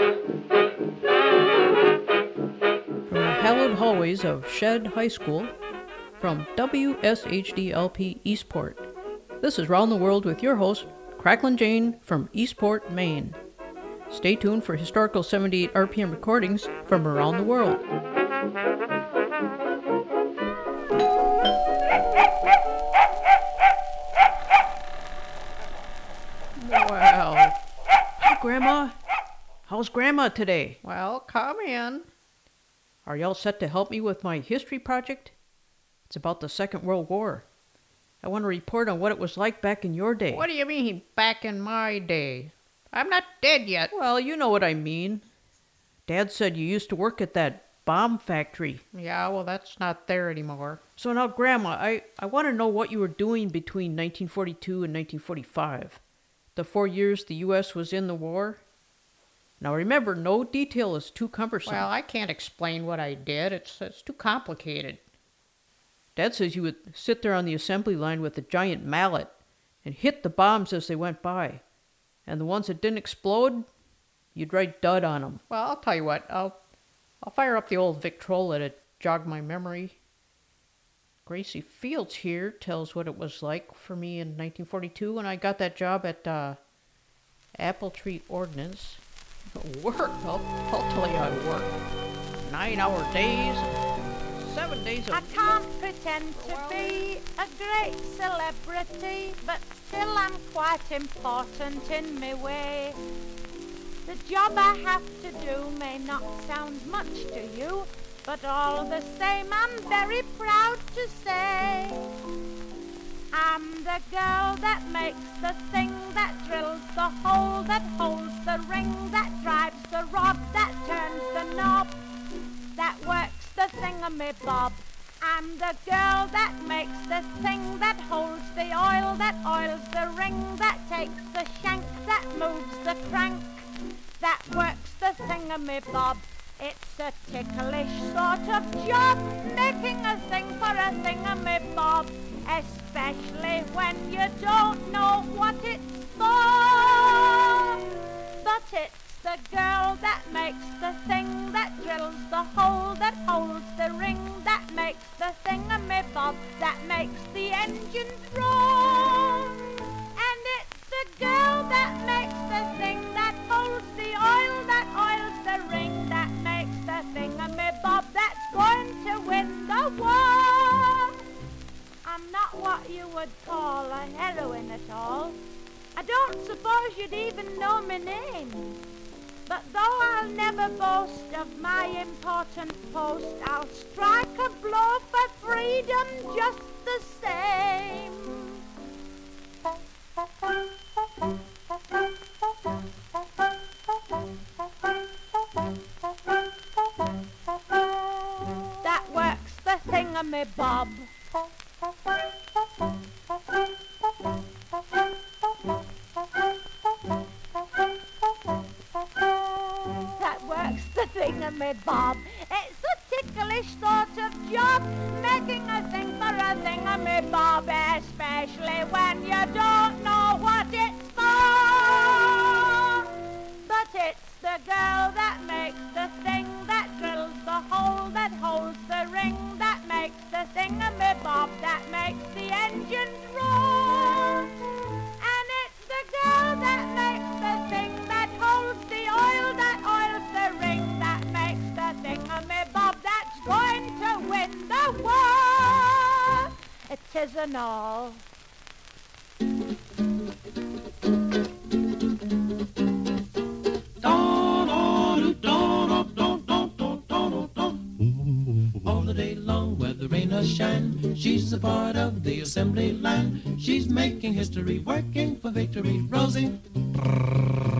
From the hallowed hallways of Shead High School, from WSHDLP Eastport, this is Round the World with your host, Cracklin Jane from Eastport, Maine. Stay tuned for historical 78 RPM recordings from around the world. Wow. Hi, Grandma. How's Grandma today? Well, come in. Are y'all set to help me with my history project? It's about the Second World War. I want to report on what it was like back in your day. What do you mean, back in my day? I'm not dead yet. Well, you know what I mean. Dad said you used to work at that bomb factory. Yeah, well, that's not there anymore. So now, Grandma, I, I want to know what you were doing between 1942 and 1945. The four years the U.S. was in the war. Now remember, no detail is too cumbersome. Well, I can't explain what I did. It's it's too complicated. Dad says you would sit there on the assembly line with a giant mallet and hit the bombs as they went by. And the ones that didn't explode, you'd write dud on them. Well, I'll tell you what. I'll I'll fire up the old Victrola to jog my memory. Gracie Fields here tells what it was like for me in 1942 when I got that job at uh, Apple Tree Ordnance. Work? I'll, I'll tell you I worked. Nine hour days, seven days a I can't pretend to be a great celebrity, but still I'm quite important in my way. The job I have to do may not sound much to you, but all the same I'm very proud to say. That makes the thing that drills the hole that holds the ring that drives the rod that turns the knob that works the thingamabob. I'm the girl that makes the thing that holds the oil that oils the ring that takes the shank that moves the crank that works the thingamabob. It's a ticklish sort of job making a thing for a thingamabob, especially when you don't know what it's for. But it's the girl that makes the thing that drills the hole that holds the ring that makes the thing a mibob that makes the engine roar. And it's the girl that makes the thing that holds the oil that oils the ring that makes the thing a mibob that's going to win the war. I'm not what you would call a heroine at all. I don't suppose you'd even know my name. But though I'll never boast of my important post, I'll strike a blow for freedom just the same. That works the thingamabob. That works the thing in me, Bob. It's a ticklish sort of job, making a thing for a thing of me, Bob, especially when you don't know what it's for. But it's the girl thingamabob that makes the engines roar. And it's the girl that makes the thing that holds the oil that oils the ring that makes the thingamabob that's going to win the war. It isn't all. All or shine, she's a part of the assembly line. She's making history, working for victory. Rosie,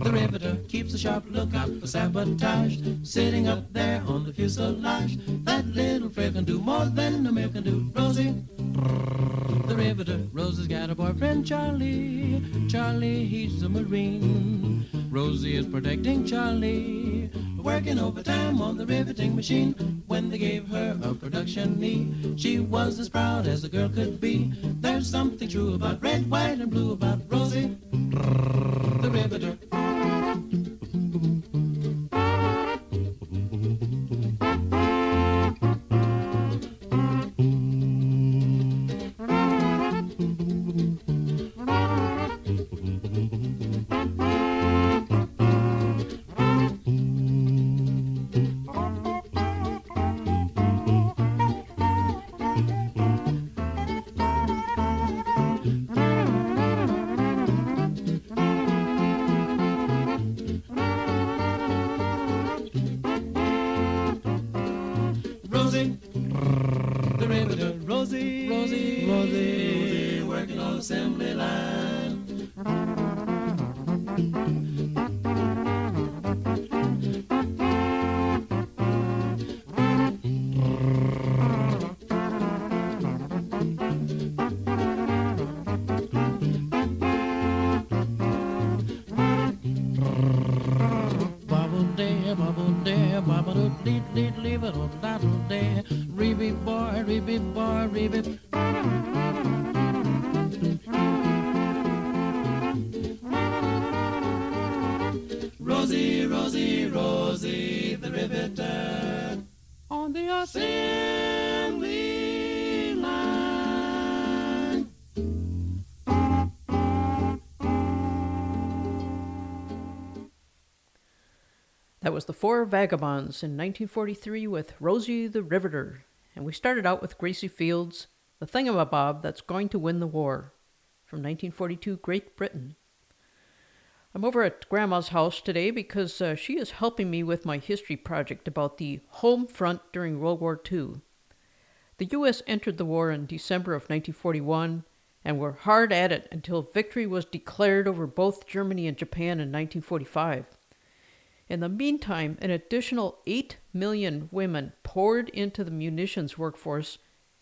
the riveter, keeps a sharp lookout for sabotage. Sitting up there on the fuselage, that little frail can do more than a male can do. Rosie, the riveter, Rosie's got a boyfriend, Charlie. Charlie, he's a marine. Rosie is protecting Charlie, working overtime on the riveting machine. When they gave her a production knee, she was as proud as a girl could be. There's something true about red, white, and blue about Rosie, the riveter. Riveter, Rosie, Rosie, Rosie, working on assembly line. Bubble day, bubble day, bubble do dee dee leave it Four Vagabonds in 1943 with Rosie the Riveter. And we started out with Gracie Fields, The Thingamabob That's Going to Win the War, from 1942 Great Britain. I'm over at Grandma's house today because uh, she is helping me with my history project about the home front during World War II. The U.S. entered the war in December of 1941 and were hard at it until victory was declared over both Germany and Japan in 1945. In the meantime, an additional 8 million women poured into the munitions workforce,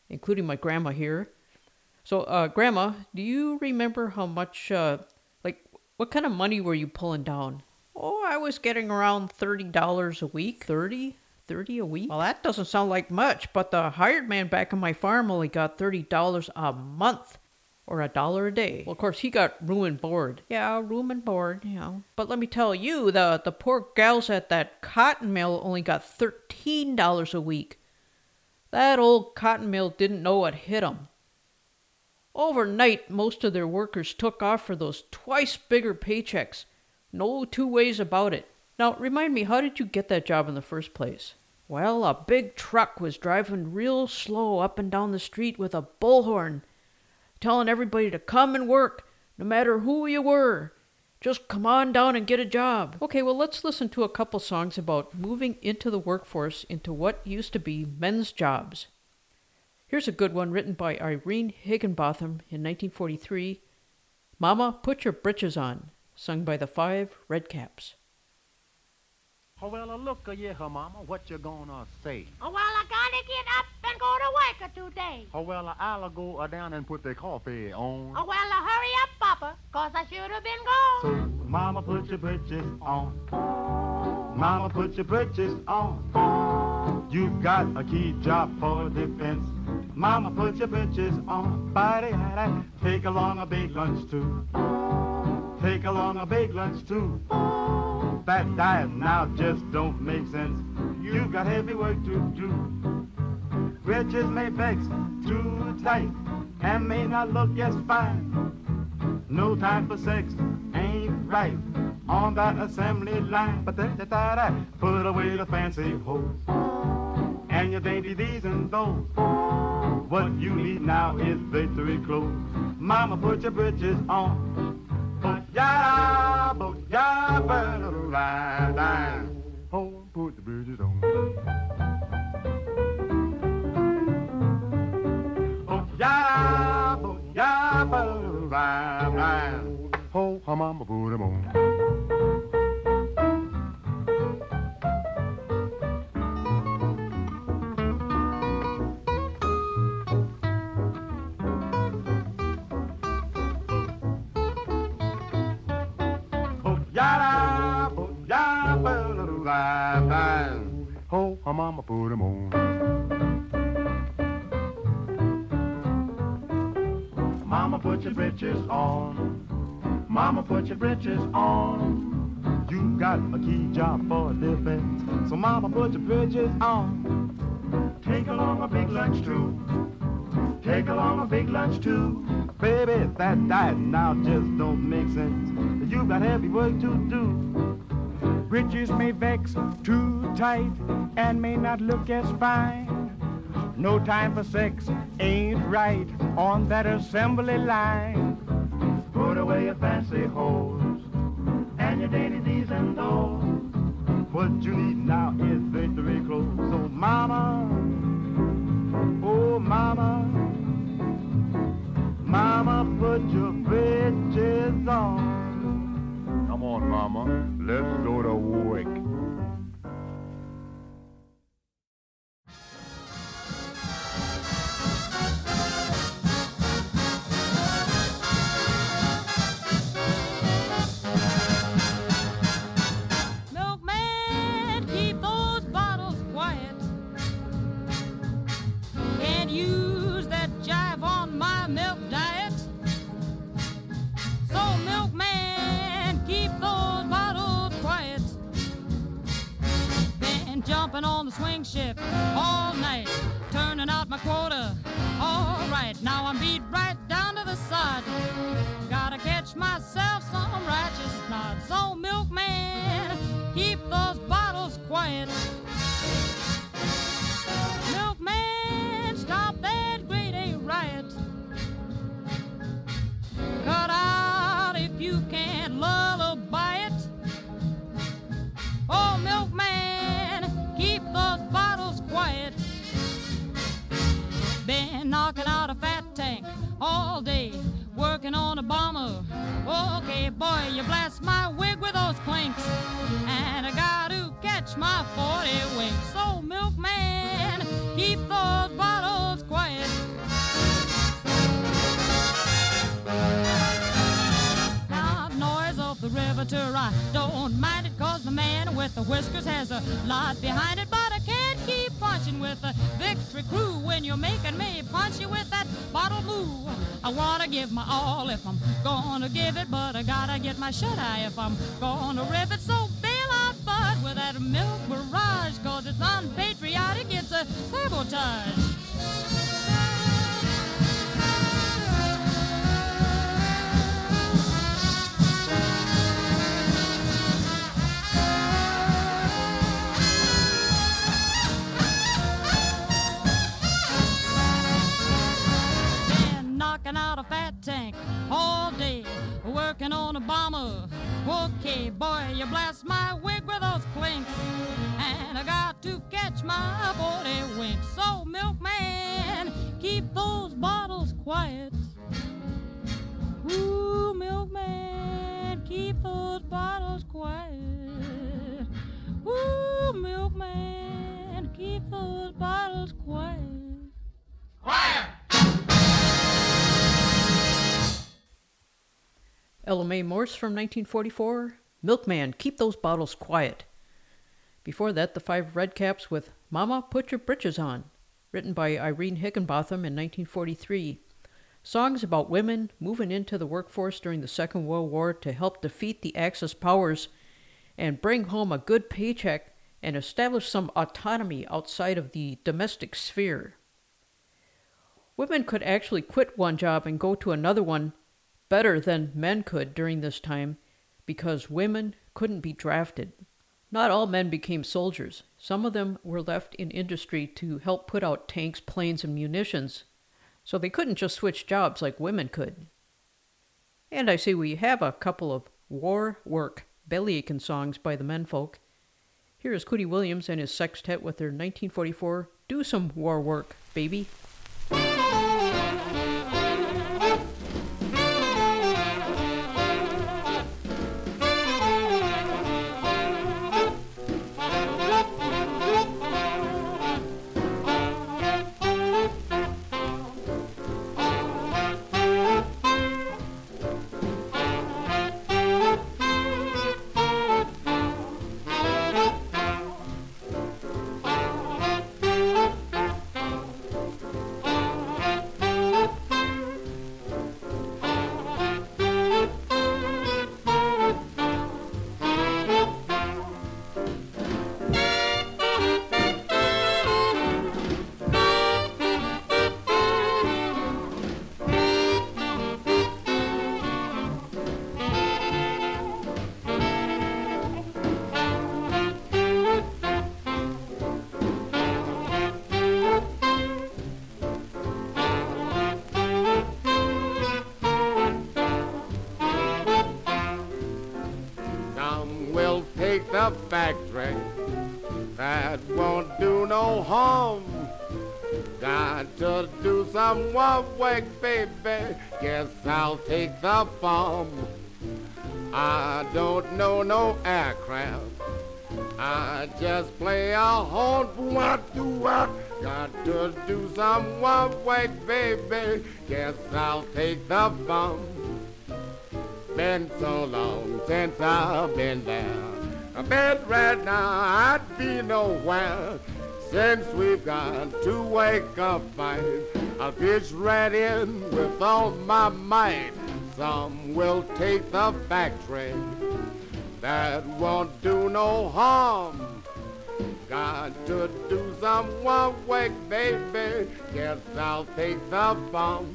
including my grandma here. So, uh, Grandma, do you remember how much, uh, like, what kind of money were you pulling down? Oh, I was getting around $30 a week. 30? 30 a week? Well, that doesn't sound like much, but the hired man back on my farm only got $30 a month. Or a dollar a day? Well, of course, he got room and board. Yeah, room and board, you know. But let me tell you, the, the poor gals at that cotton mill only got $13 a week. That old cotton mill didn't know what hit 'em. Overnight, most of their workers took off for those twice bigger paychecks. No two ways about it. Now, remind me, how did you get that job in the first place? Well, a big truck was driving real slow up and down the street with a bullhorn, telling everybody to come and work, no matter who you were. Just come on down and get a job. Okay, well, let's listen to a couple songs about moving into the workforce into what used to be men's jobs. Here's a good one written by Irene Higginbotham in 1943 Mama, Put Your Britches On, sung by the Five Redcaps. Oh, well, look a here, mama, what you gonna say? Oh, well, I gotta get up and go to work today. Oh, well, I'll go down and put the coffee on. Oh, well, uh, hurry up, Papa, 'cause I should have been gone. So, mama, put your britches on. Mama, put your britches on. You've got a key job for defense. Mama, put your britches on. Body, take along a big lunch too. Take along a big lunch too. That diet now just don't make sense. You've got heavy work to do. Britches may vex too tight and may not look as fine. No time for sex ain't right on that assembly line. But that, put away the fancy hose and your dainty these and those. What you need now is victory clothes. Mama, put your britches on. Oh, her mama put 'em britches on. Mama, put your britches on. You got a key job for a defense. So, Mama, put your britches on. Take along a big lunch too. Take along a big lunch too. Baby, that diet now just don't make sense. You got heavy work to do. Britches may vex too tight and may not look as fine. No time for sex ain't right on that assembly line. Put away your fancy hose and your dainty these and those. What you need now is victory clothes. So mama, oh mama, mama, put your britches on. Come on, mama, let's go to work. Jumping on the swing shift all night, turning out my quota. All right, now I'm beat right down to the side. Gotta catch myself some righteous nods. So, milkman, keep those bottles quiet. Knocking out a fat tank all day, working on a bomber. Okay, boy, you blast my wig with those clinks. And I got to catch my 40 winks. So, milkman, keep those bottles quiet. The riveter, I don't mind it, cause the man with the whiskers has a lot behind it. But I can't punching with the victory crew when you're making me punch you with that bottle move. I wanna give my all if I'm gonna give it, but I gotta get my shut eye if I'm gonna rip it. So bail out, bud, with that milk barrage, cause it's unpatriotic, it's a sabotage. Knocking out a fat tank all day, working on a bomber. Okay, boy, you blast my wig with those clinks, and I got to catch my 40 winks. So, milkman, keep those bottles quiet. Ooh, milkman, keep those bottles quiet. Ooh, milkman, keep those bottles quiet. Ella Mae Morse from 1944, Milkman, Keep Those Bottles Quiet. Before that, the Five Redcaps with Mama, Put Your Britches On, written by Irene Higginbotham in 1943. Songs about women moving into the workforce during the Second World War to help defeat the Axis powers and bring home a good paycheck and establish some autonomy outside of the domestic sphere. Women could actually quit one job and go to another one better than men could during this time because women couldn't be drafted. Not all men became soldiers. Some of them were left in industry to help put out tanks, planes, and munitions, so they couldn't just switch jobs like women could. And I see we have a couple of war work bellyaching songs by the menfolk. Here is Cootie Williams and his sextet with their 1944 Do Some War Work, Baby. I'll right in with all my might. Some will take the factory that won't do no harm. Got to do some one work, baby. Guess I'll take the bomb.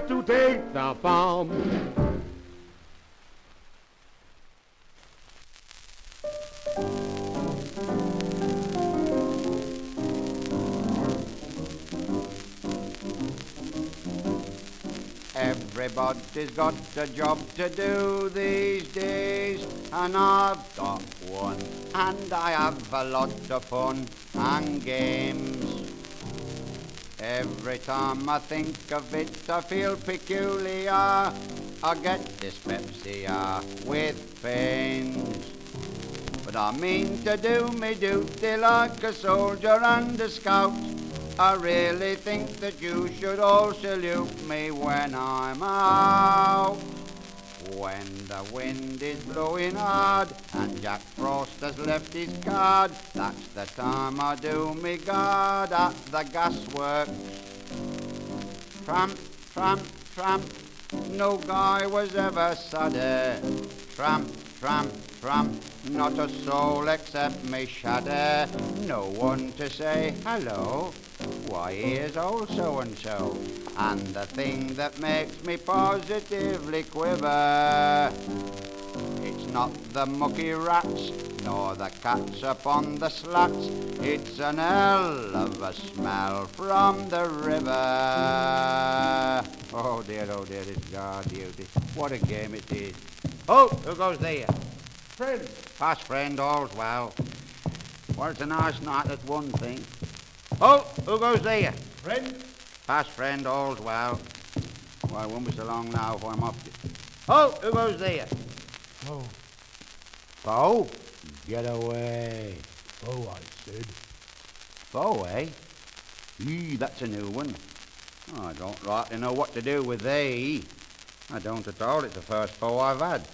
Have to take the bomb. Everybody's got a job to do these days, and I've got one, and I have a lot of fun and games. Every time I think of it, I feel peculiar. I get dyspepsia with pains. But I mean to do me duty like a soldier and a scout. I really think that you should all salute me when I'm out. When the wind is blowing hard and Jack Frost has left his card, that's the time I do me guard at the gasworks. Tramp, tramp, tramp, no guy was ever sadder. Tramp, tramp, tramp, not a soul except me shadder. No one to say hello. Why, here's old so-and-so. And the thing that makes me positively quiver it's not the mucky rats, nor the cats upon the slats. It's an hell of a smell from the river. Oh dear, oh dear, it's guard duty. What a game it is. Oh, who goes there? Friend. Past friend, all's well. Well, it's a nice night, that's one thing. Oh, who goes there? Friend? Past friend, all's well. Well, it won't be so long now before I'm off. Oh, who goes there? Oh, Bo? Get away. oh, I said. Bo, eh? Eee, that's a new one. Oh, I don't rightly know what to do with thee. I don't at all. It's the first foe I've had.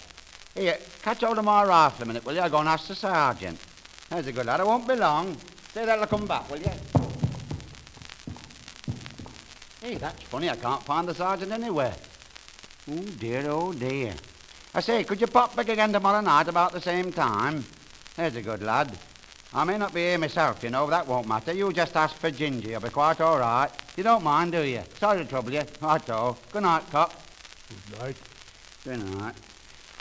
Here, catch hold of my rifle a minute, will you? I'll go and ask the sergeant. There's a good lad. I won't be long. Say that'll come back, will you? Hey, that's funny. I can't find the sergeant anywhere. Oh, dear, oh, dear. I say, could you pop back again tomorrow night about the same time? There's a good lad. I may not be here myself, you know, but that won't matter. You just ask for Ginger. You'll be quite all right. You don't mind, do you? Sorry to trouble you. Right, all. Good night, cop. Good night. Good night.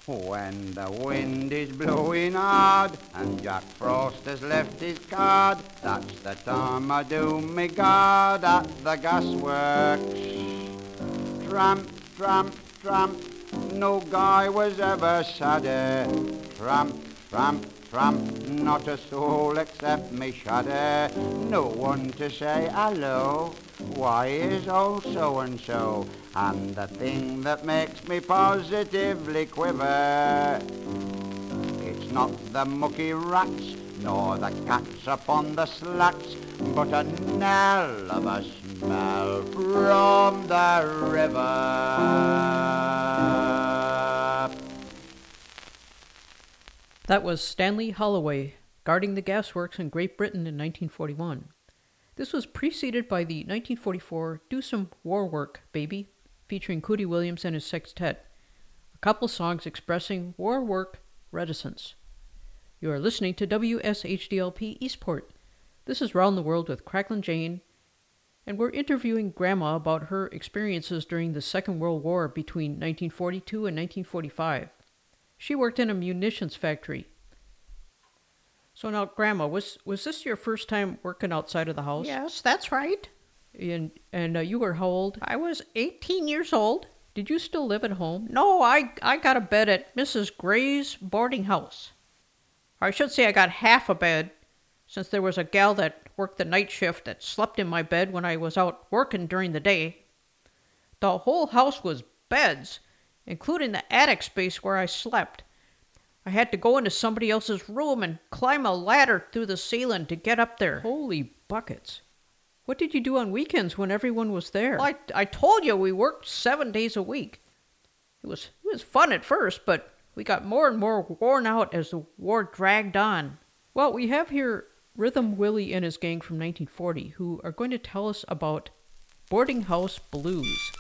When the wind is blowing hard and Jack Frost has left his card, that's the time I do me guard at the gasworks. Tramp, tramp, tramp, no guy was ever sadder. Tramp, tramp, tramp, not a soul except me shudder. No one to say hello. Why is old so-and-so? And the thing that makes me positively quiver it's not the mucky rats, nor the cats upon the slats, but a knell of a smell from the river. That was Stanley Holloway guarding the gasworks in Great Britain in 1941. This was preceded by the 1944 Do Some War Work, Baby, featuring Cootie Williams and his sextet, a couple songs expressing war work reticence. You are listening to WSHDLP Eastport. This is Round the World with Cracklin' Jane, and we're interviewing Grandma about her experiences during the Second World War between 1942 and 1945. She worked in a munitions factory. So now, Grandma, was was this your first time working outside of the house? Yes, that's right. And and uh, you were how old? I was 18 years old. Did you still live at home? No, I, I got a bed at Mrs. Gray's boarding house. Or I should say I got half a bed, since there was a gal that worked the night shift that slept in my bed when I was out working during the day. The whole house was beds, including the attic space where I slept. I had to go into somebody else's room and climb a ladder through the ceiling to get up there. Holy buckets! What did you do on weekends when everyone was there? Well, I, I told you we worked seven days a week. It was it was fun at first, but we got more and more worn out as the war dragged on. Well, we have here Rhythm Willie and his gang from 1940 who are going to tell us about boarding house blues.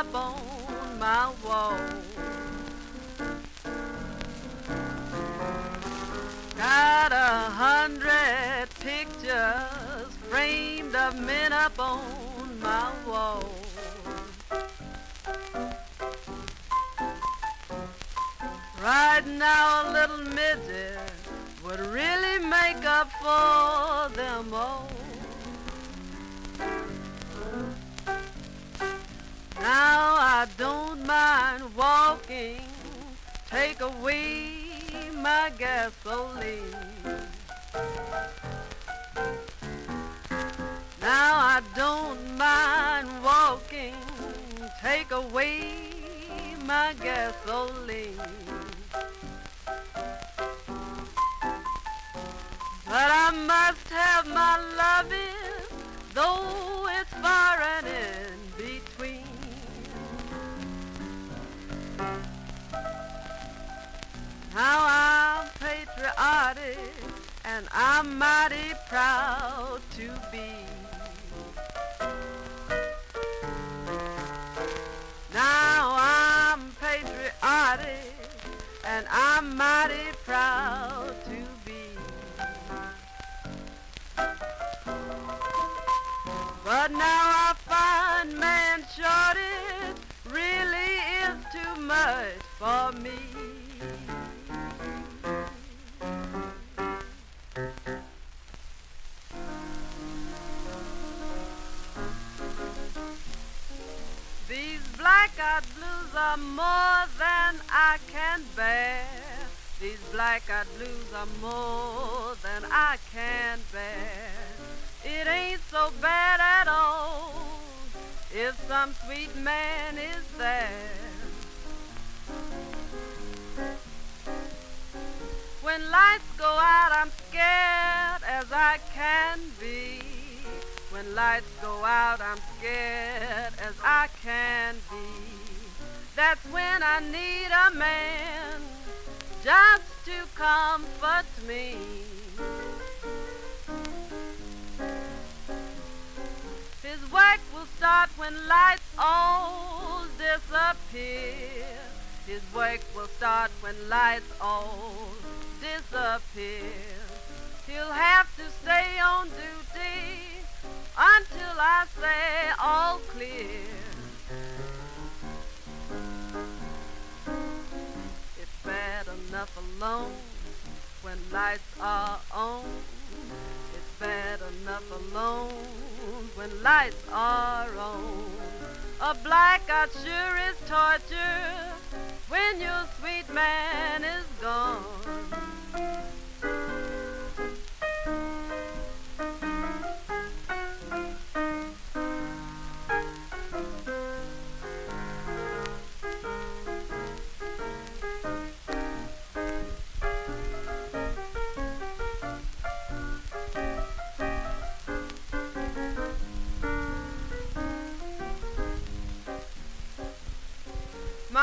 Up on my wall. Got a hundred pictures framed of men up on my wall. Right now, a little midget would really make up for them all. Now I don't mind walking, take away my gasoline. Now I don't mind walking, take away my gasoline. But I must have my loving, though it's far Now I'm patriotic and I'm mighty proud to be. Now I'm patriotic and I'm mighty proud to be. But now I find man shortage really is too much for me. Black-eyed blues are more than I can bear. These black-eyed blues are more than I can bear. It ain't so bad at all if some sweet man is there. When lights go out, I'm scared as I can be. When lights go out, I'm scared as I can be. That's when I need a man just to comfort me. His work will start when lights all disappear. His work will start when lights all disappear. He'll have to stay on duty until I say all clear. It's bad enough alone when lights are on. It's bad enough alone when lights are on. A blackout sure is torture when your sweet man is gone.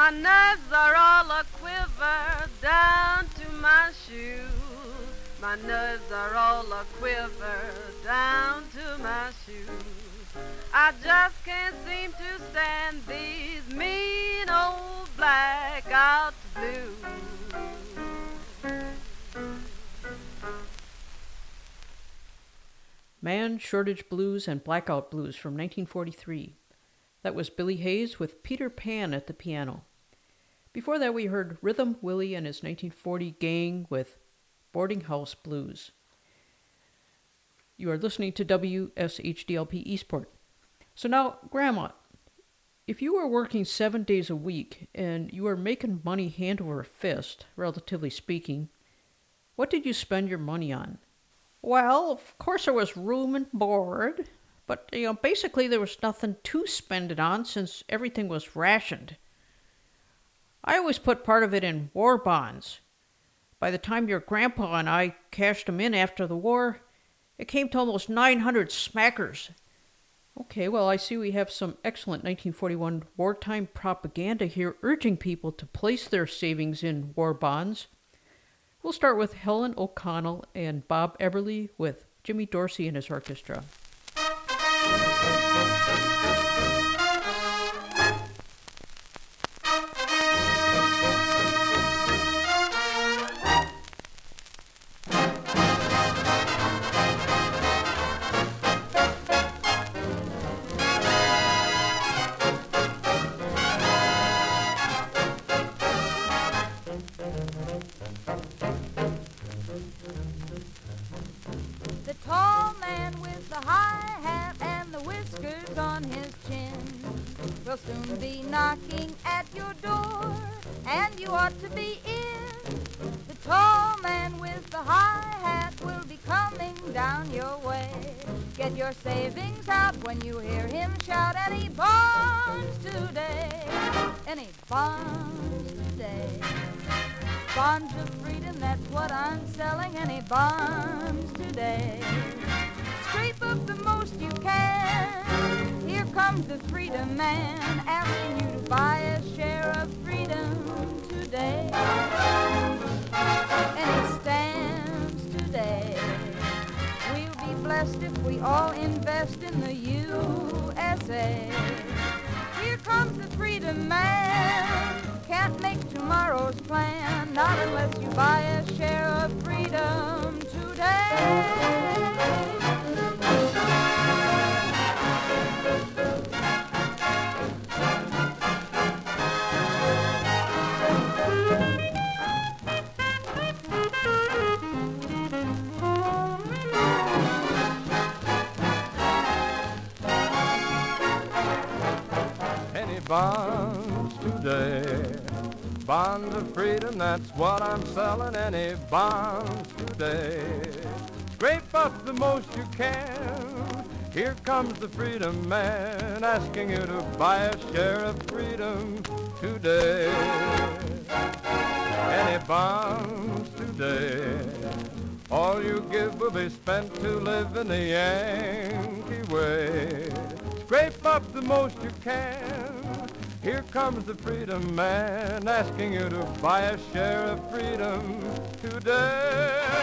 My nerves are all a quiver down to my shoes. My nerves are all a quiver down to my shoes. I just can't seem to stand these mean old blackout blues. Man Shortage Blues and Blackout Blues from 1943. That was Billy Hayes with Peter Pan at the piano. Before that, we heard Rhythm Willie and his 1940 gang with Boarding House Blues. You are listening to WSHDLP Eastport. So now, Grandma, if you were working seven days a week and you were making money hand over fist, relatively speaking, what did you spend your money on? Well, of course there was room and board, but you know, basically there was nothing to spend it on since everything was rationed. I always put part of it in war bonds. By the time your grandpa and I cashed them in after the war, it came to almost 900 smackers. Okay, well, I see we have some excellent 1941 wartime propaganda here urging people to place their savings in war bonds. We'll start with Helen O'Connell and Bob Eberly with Jimmy Dorsey and his orchestra. Out when you hear him shout, any bonds today, any bonds today. Bonds of freedom, that's what I'm selling, any bonds today. Scrape up the most you can. Here comes the freedom man asking you to buy a share of freedom today. Blessed if we all invest in the USA. Here comes the freedom man. Can't make tomorrow's plan, not unless you buy a share of freedom today. Bonds today? Bonds of freedom, that's what I'm selling. Any bonds today? Scrape up the most you can. Here comes the freedom man asking you to buy a share of freedom today. Any bonds today? All you give will be spent to live in the Yankee way. Scrape up the most you can. Here comes the freedom man asking you to buy a share of freedom today.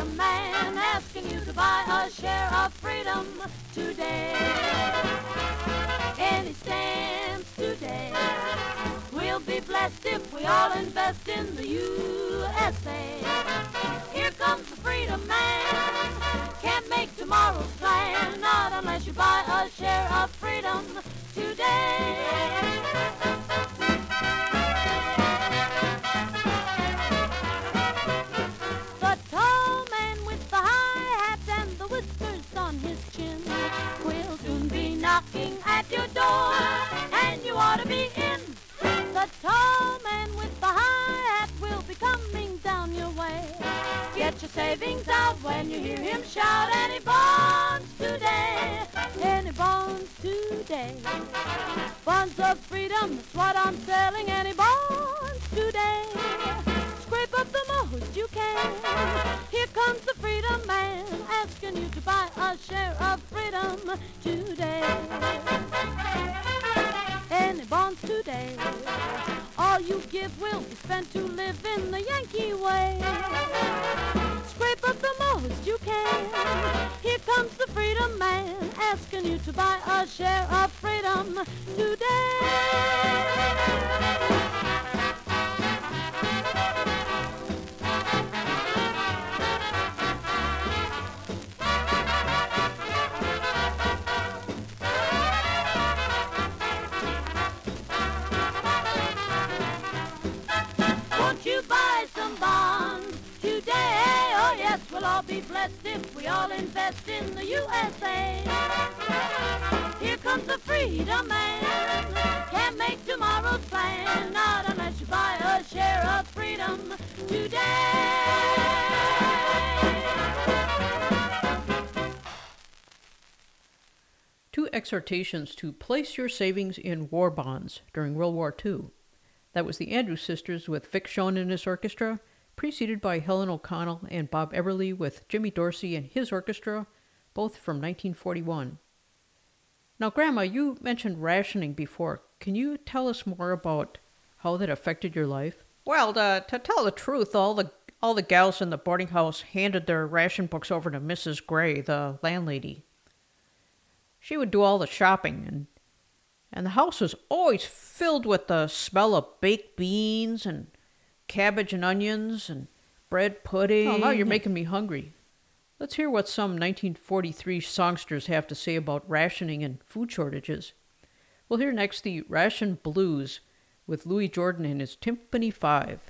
Freedom man asking you to buy a share of freedom today. Any stamps today? We'll be blessed if we all invest in the USA. Here comes the freedom man. Can't make tomorrow's plan, not unless you buy a share of freedom savings out when you hear him shout, any bonds today, any bonds today. Bonds of freedom, that's what I'm selling, any bonds today. Scrape up the most you can. Here comes the freedom man asking you to buy a share of freedom today. Any bonds today. All you give will be spent to live in the Yankee way. Scrape up the most you can. Here comes the freedom man asking you to buy a share of freedom today. Blessed if we all invest in the USA. Here comes the freedom man. Can't make tomorrow's plan, not unless you buy a share of freedom today. Two exhortations to place your savings in war bonds during World War II. That was the Andrews Sisters with Vic Schoen and his orchestra, preceded by Helen O'Connell and Bob Eberly with Jimmy Dorsey and his orchestra, both from 1941. Now, Grandma, you mentioned rationing before. Can you tell us more about how that affected your life? Well, to, to tell the truth, all the all the gals in the boarding house handed their ration books over to Mrs. Gray, the landlady. She would do all the shopping, and And the house was always filled with the smell of baked beans and cabbage and onions and bread oh, pudding. Oh, now you're making me hungry. Let's hear what some 1943 songsters have to say about rationing and food shortages. We'll hear next the Ration Blues with Louis Jordan and his Tympany Five.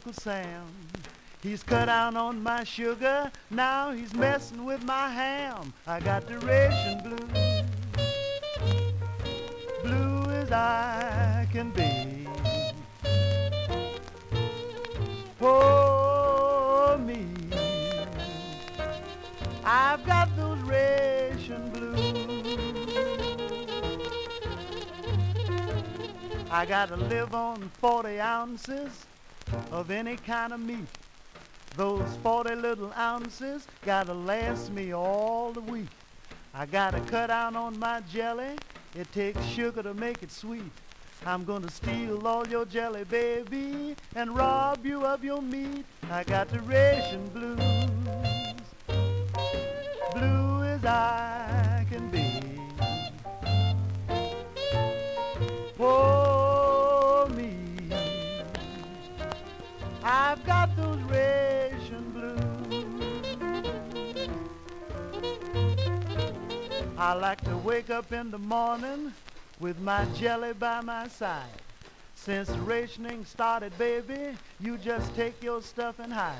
Uncle Sam? He's cut down on my sugar, now he's messing with my ham. I got the ration blue, blue as I can be. For me, I've got those ration blues. I gotta live on 40 ounces of any kind of meat. Those 40 little ounces gotta last me all the week. I gotta cut down on my jelly. It takes sugar to make it sweet. I'm gonna steal all your jelly, baby, and rob you of your meat. I got the ration blues, blue as I I've got those ration blues. I like to wake up in the morning with my jelly by my side. Since rationing started, baby, you just take your stuff and hide.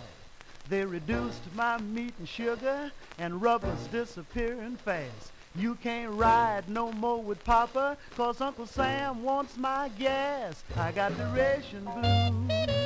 They reduced my meat and sugar, and rubber's disappearing fast. You can't ride no more with Papa, cause Uncle Sam wants my gas. I got the ration blues,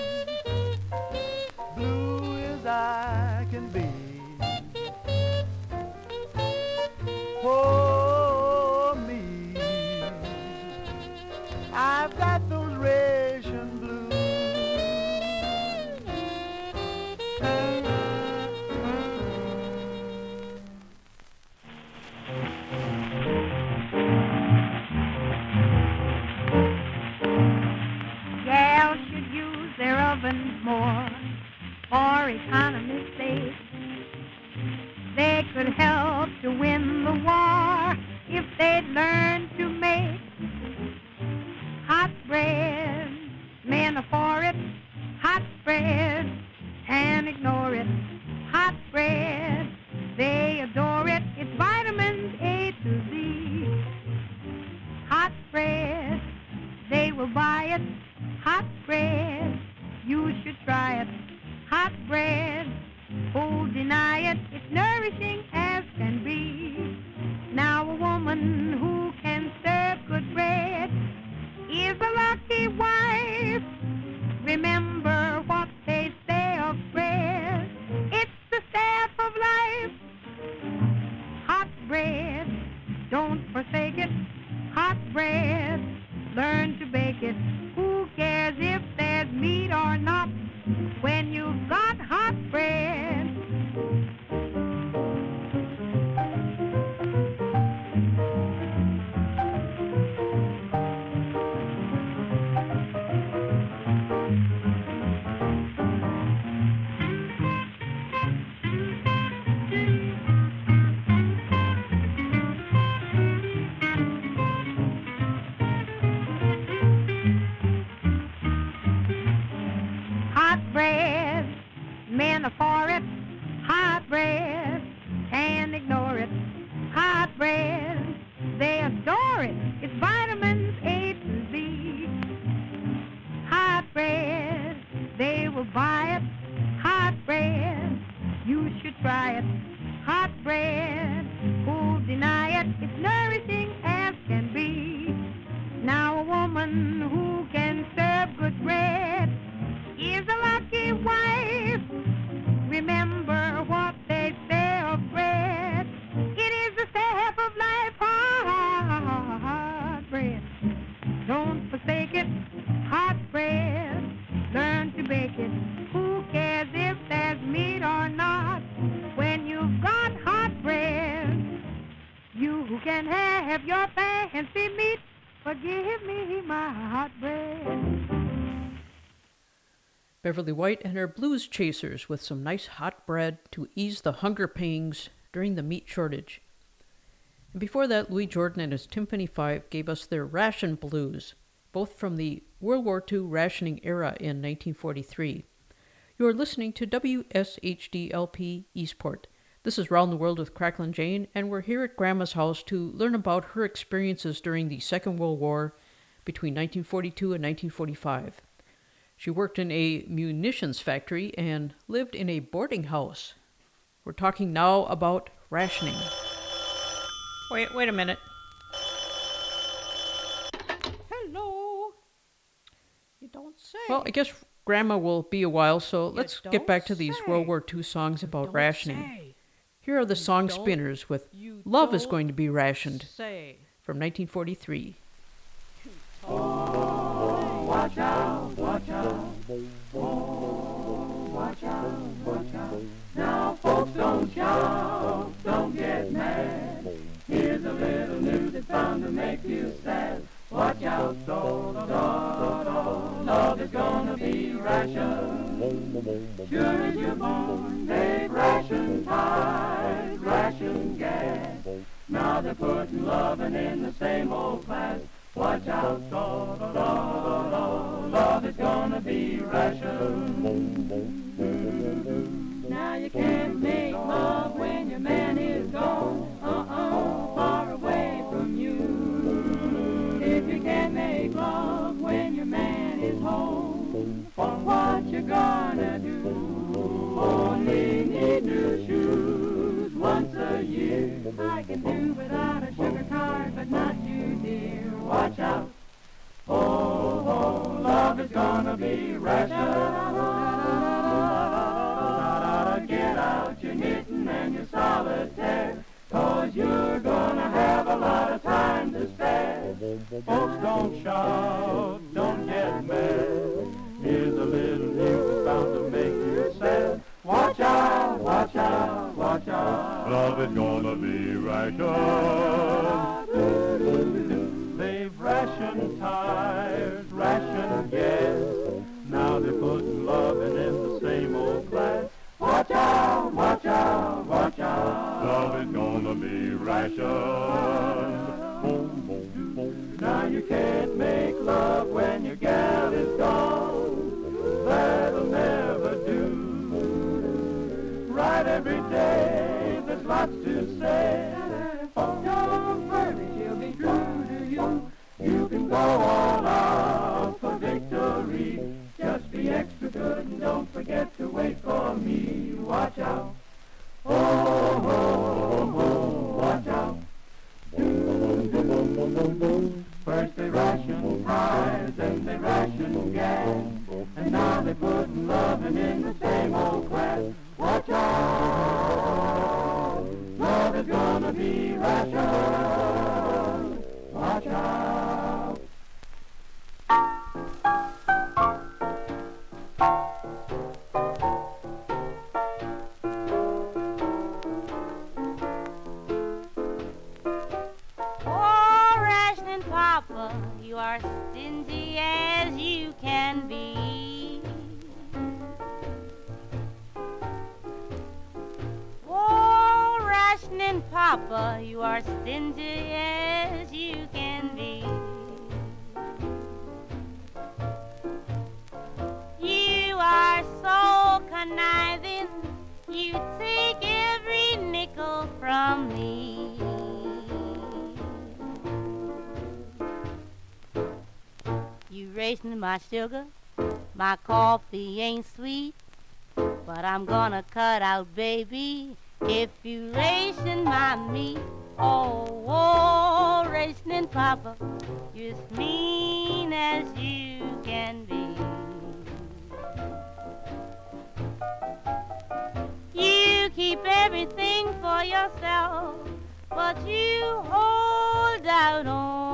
Beverly White and her Blues Chasers with some nice hot bread to ease the hunger pangs during the meat shortage. And before that, Louis Jordan and his Tympany Five gave us their Ration Blues, both from the World War II rationing era in 1943. You are listening to WSHDLP Eastport. This is Round the World with Cracklin' Jane, and we're here at Grandma's house to learn about her experiences during the Second World War between 1942 and 1945. She worked in a munitions factory and lived in a boarding house. We're talking now about rationing. Wait, wait a minute. Hello. You don't say. Well, I guess Grandma will be a while, so let's get back to these say. World War II songs about rationing. say. Here are the song spinners with Love is Going to Be Rationed Say. from 1943. Watch out, watch out. Oh, watch out, watch out. Now, folks, don't shout, don't get mad. Here's a little news that's bound to make you sad. Watch out, do, do, do, do. Love is gonna be rationed. Sure as you're born, they've rationed ties, rationed gas. Now they're putting loving in the same old class. Watch out, do, do, do. Love is gonna be rationed. Now you can't make love when your man is gone, uh-uh, far away from you. If you can't make love when your man is home, what you gonna do? Only need new shoes I can do without a sugar card, but not you, dear. Watch out. Oh, oh, love is gonna be rationed. Get out your knitting and your solitaire, cause you're gonna have a lot of time to spare. Folks don't shout, don't get mad. Here's a little news bound to make you sad. Watch out, Love is gonna be rationed. They've rationed tires, rationed gas. Now they're putting loving in the same old class. Watch out, watch out, watch out. Love is gonna be rationed. Now you can't make love when your say. You my sugar, my coffee ain't sweet, but I'm gonna cut out, baby, If you ration my meat, oh, oh rationing Papa, you're as mean as you can be. You keep everything for yourself, but you hold out on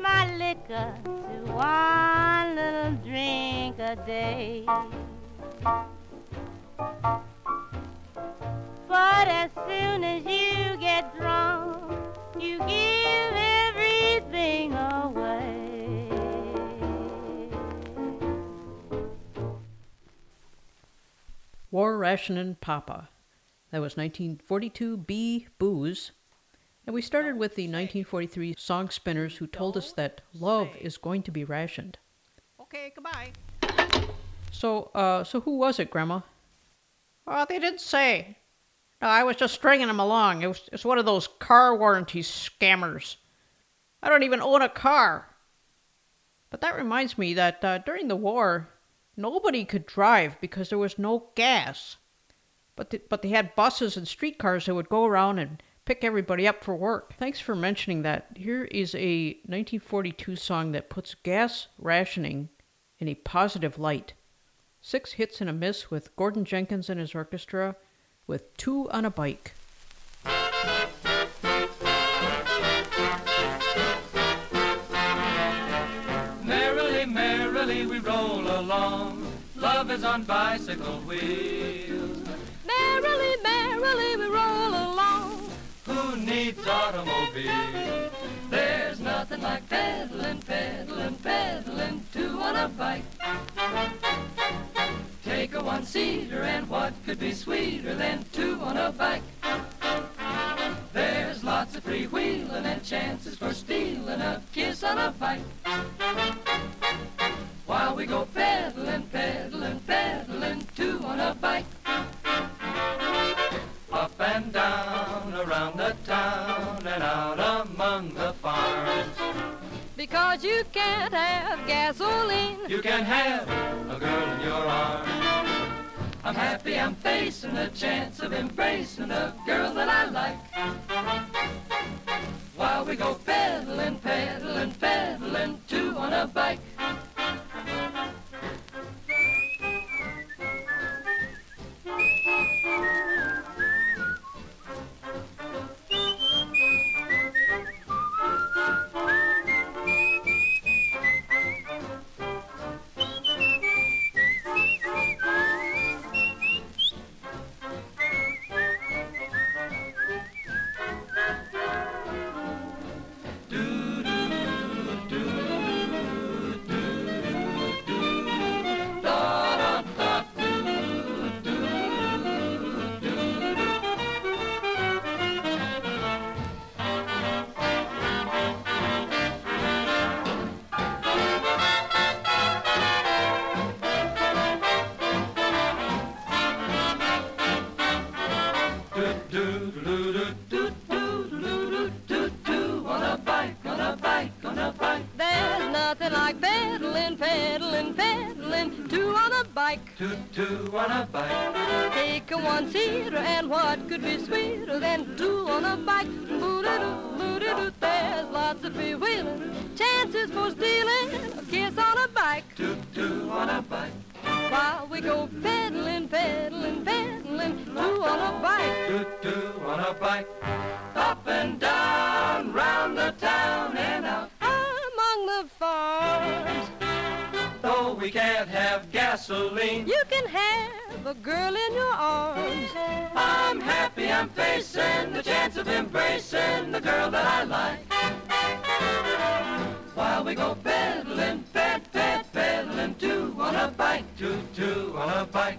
my liquor to one little drink a day. But as soon as you get drunk, you give everything away. War Rationin' Papa. That was 1942 Bea Booze. And we started with the 1943 Song Spinners who told us that love is going to be rationed. Okay, goodbye. So, uh, so who was it, Grandma? Oh, they didn't say. No, I was just stringing them along. It was, it's one of those car warranty scammers. I don't even own a car. But that reminds me that uh, during the war, nobody could drive because there was no gas. But th- but they had buses and streetcars that would go around and pick everybody up for work. Thanks for mentioning that. Here is a 1942 song that puts gas rationing in a positive light. Six hits and a miss with Gordon Jenkins and his orchestra with Two on a Bike. Merrily, merrily we roll along. Love is on bicycle wheels. Merrily, merrily we roll along. Who needs automobile? There's nothing like pedaling, pedaling, pedaling, two on a bike. Take a one-seater and what could be sweeter than two on a bike? There's lots of freewheeling and chances for stealing a kiss on a bike. While we go pedaling, pedaling, pedaling, have a girl in your arms. I'm happy I'm facing the chance of embracing a girl that I like. We can't have gasoline, you can have a girl in your arms. I'm happy I'm facing the chance of embracing the girl that I like. While we go pedaling, ped, ped, pedaling, two on a bike, two, two on a bike.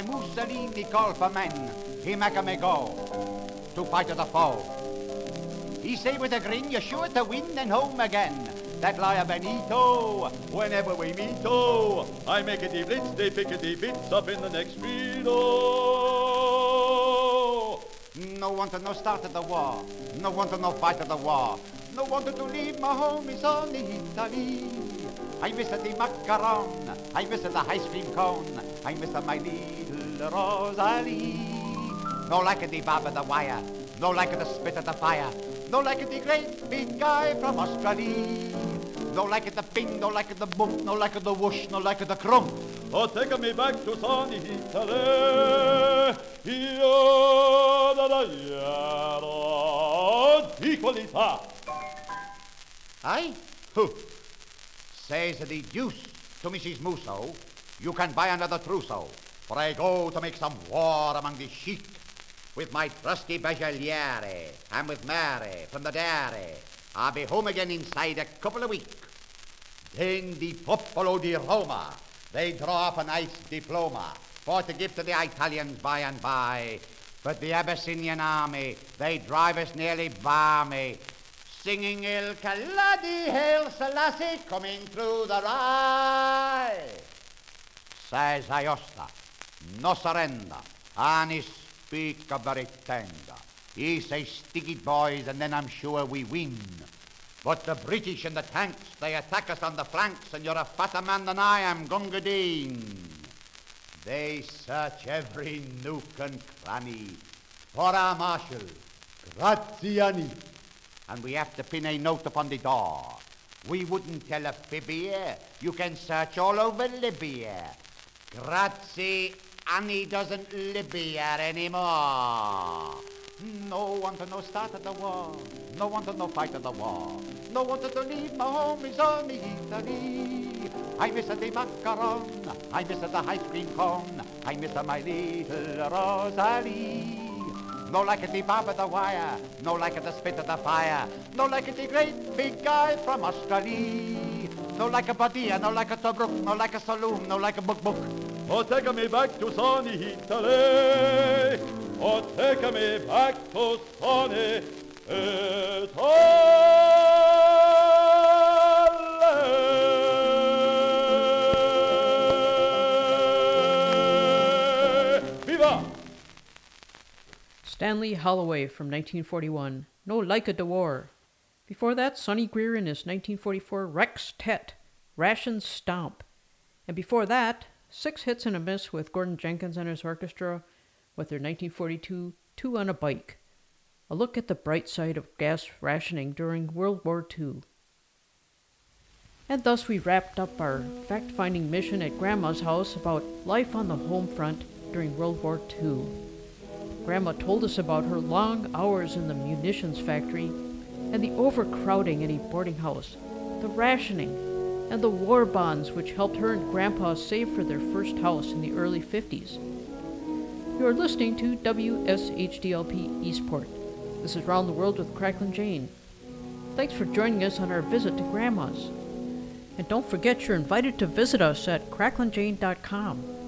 Italy, Mussolini called for men, he make 'em a go to fight the foe. He say with a grin, you're sure to win and home again. That liar Benito, whenever we meet, oh, I make it the blitz, they pick it the bits up in the next street, oh. No want to no start of the war, no want to no fight of the war, no wanted to leave my home is on Italy. I miss the macaron, I miss the ice cream cone, I miss the my little Rosalie. No like the bob of the wire, no like the spit of the fire, no like the great big guy from Australia. No like the ping, no like the bump, no like of the whoosh, no like of the crump. Oh, take me back to sunny Italy. Io da da iero di qualità. Aye? Who? Says the deuce. to Mrs. Musso, you can buy another trousseau, for I go to make some war among the chic with my trusty Bajaliere and with Mary from the dairy. I'll be home again inside a couple of weeks. Then the Popolo di Roma, they draw up a nice diploma for to give to the Italians by and by. But the Abyssinian army, they drive us nearly balmy, singing Il Kaladi Hail Selassie coming through the rye. Says Aosta, no surrender, he speak a very tender. He say sticky boys, and then I'm sure we win. But the British and the tanks, they attack us on the flanks, and you're a fatter man than I am, Gunga Din. They search every nook and cranny for our marshal, Graziani. And we have to pin a note upon the door. We wouldn't tell a fib here. You can search all over Libya. Grazie, Annie doesn't live here anymore. No one to no start of the war. No one to no fight of the war. No one to leave my home is only Italy. I miss the macaron. I miss the ice cream cone. I miss my little Rosalie. No like the barb of the wire. No like the spit of the fire. No like the great big guy from Australia. No like a Bardia, no like a Tobruk, no like a Sollum, no like a Buq Buq. Oh, take me back to sunny Italy. Oh, take me back to sunny Italy. Viva! Stanley Holloway from 1941, No Like a de War. Before that, Sonny Greer in his 1944 Rextet, Ration Stomp. And before that, six hits and a miss with Gordon Jenkins and his orchestra with their 1942 Two on a Bike. A look at the bright side of gas rationing during World War II. And thus we wrapped up our fact finding mission at Grandma's house about life on the home front during World War II. Grandma told us about her long hours in the munitions factory and the overcrowding in a boarding house, the rationing, and the war bonds which helped her and Grandpa save for their first house in the early 50s. You are listening to WSHDLP Eastport. This is Round the World with Cracklin' Jane. Thanks for joining us on our visit to Grandma's. And don't forget you're invited to visit us at cracklinjane.com.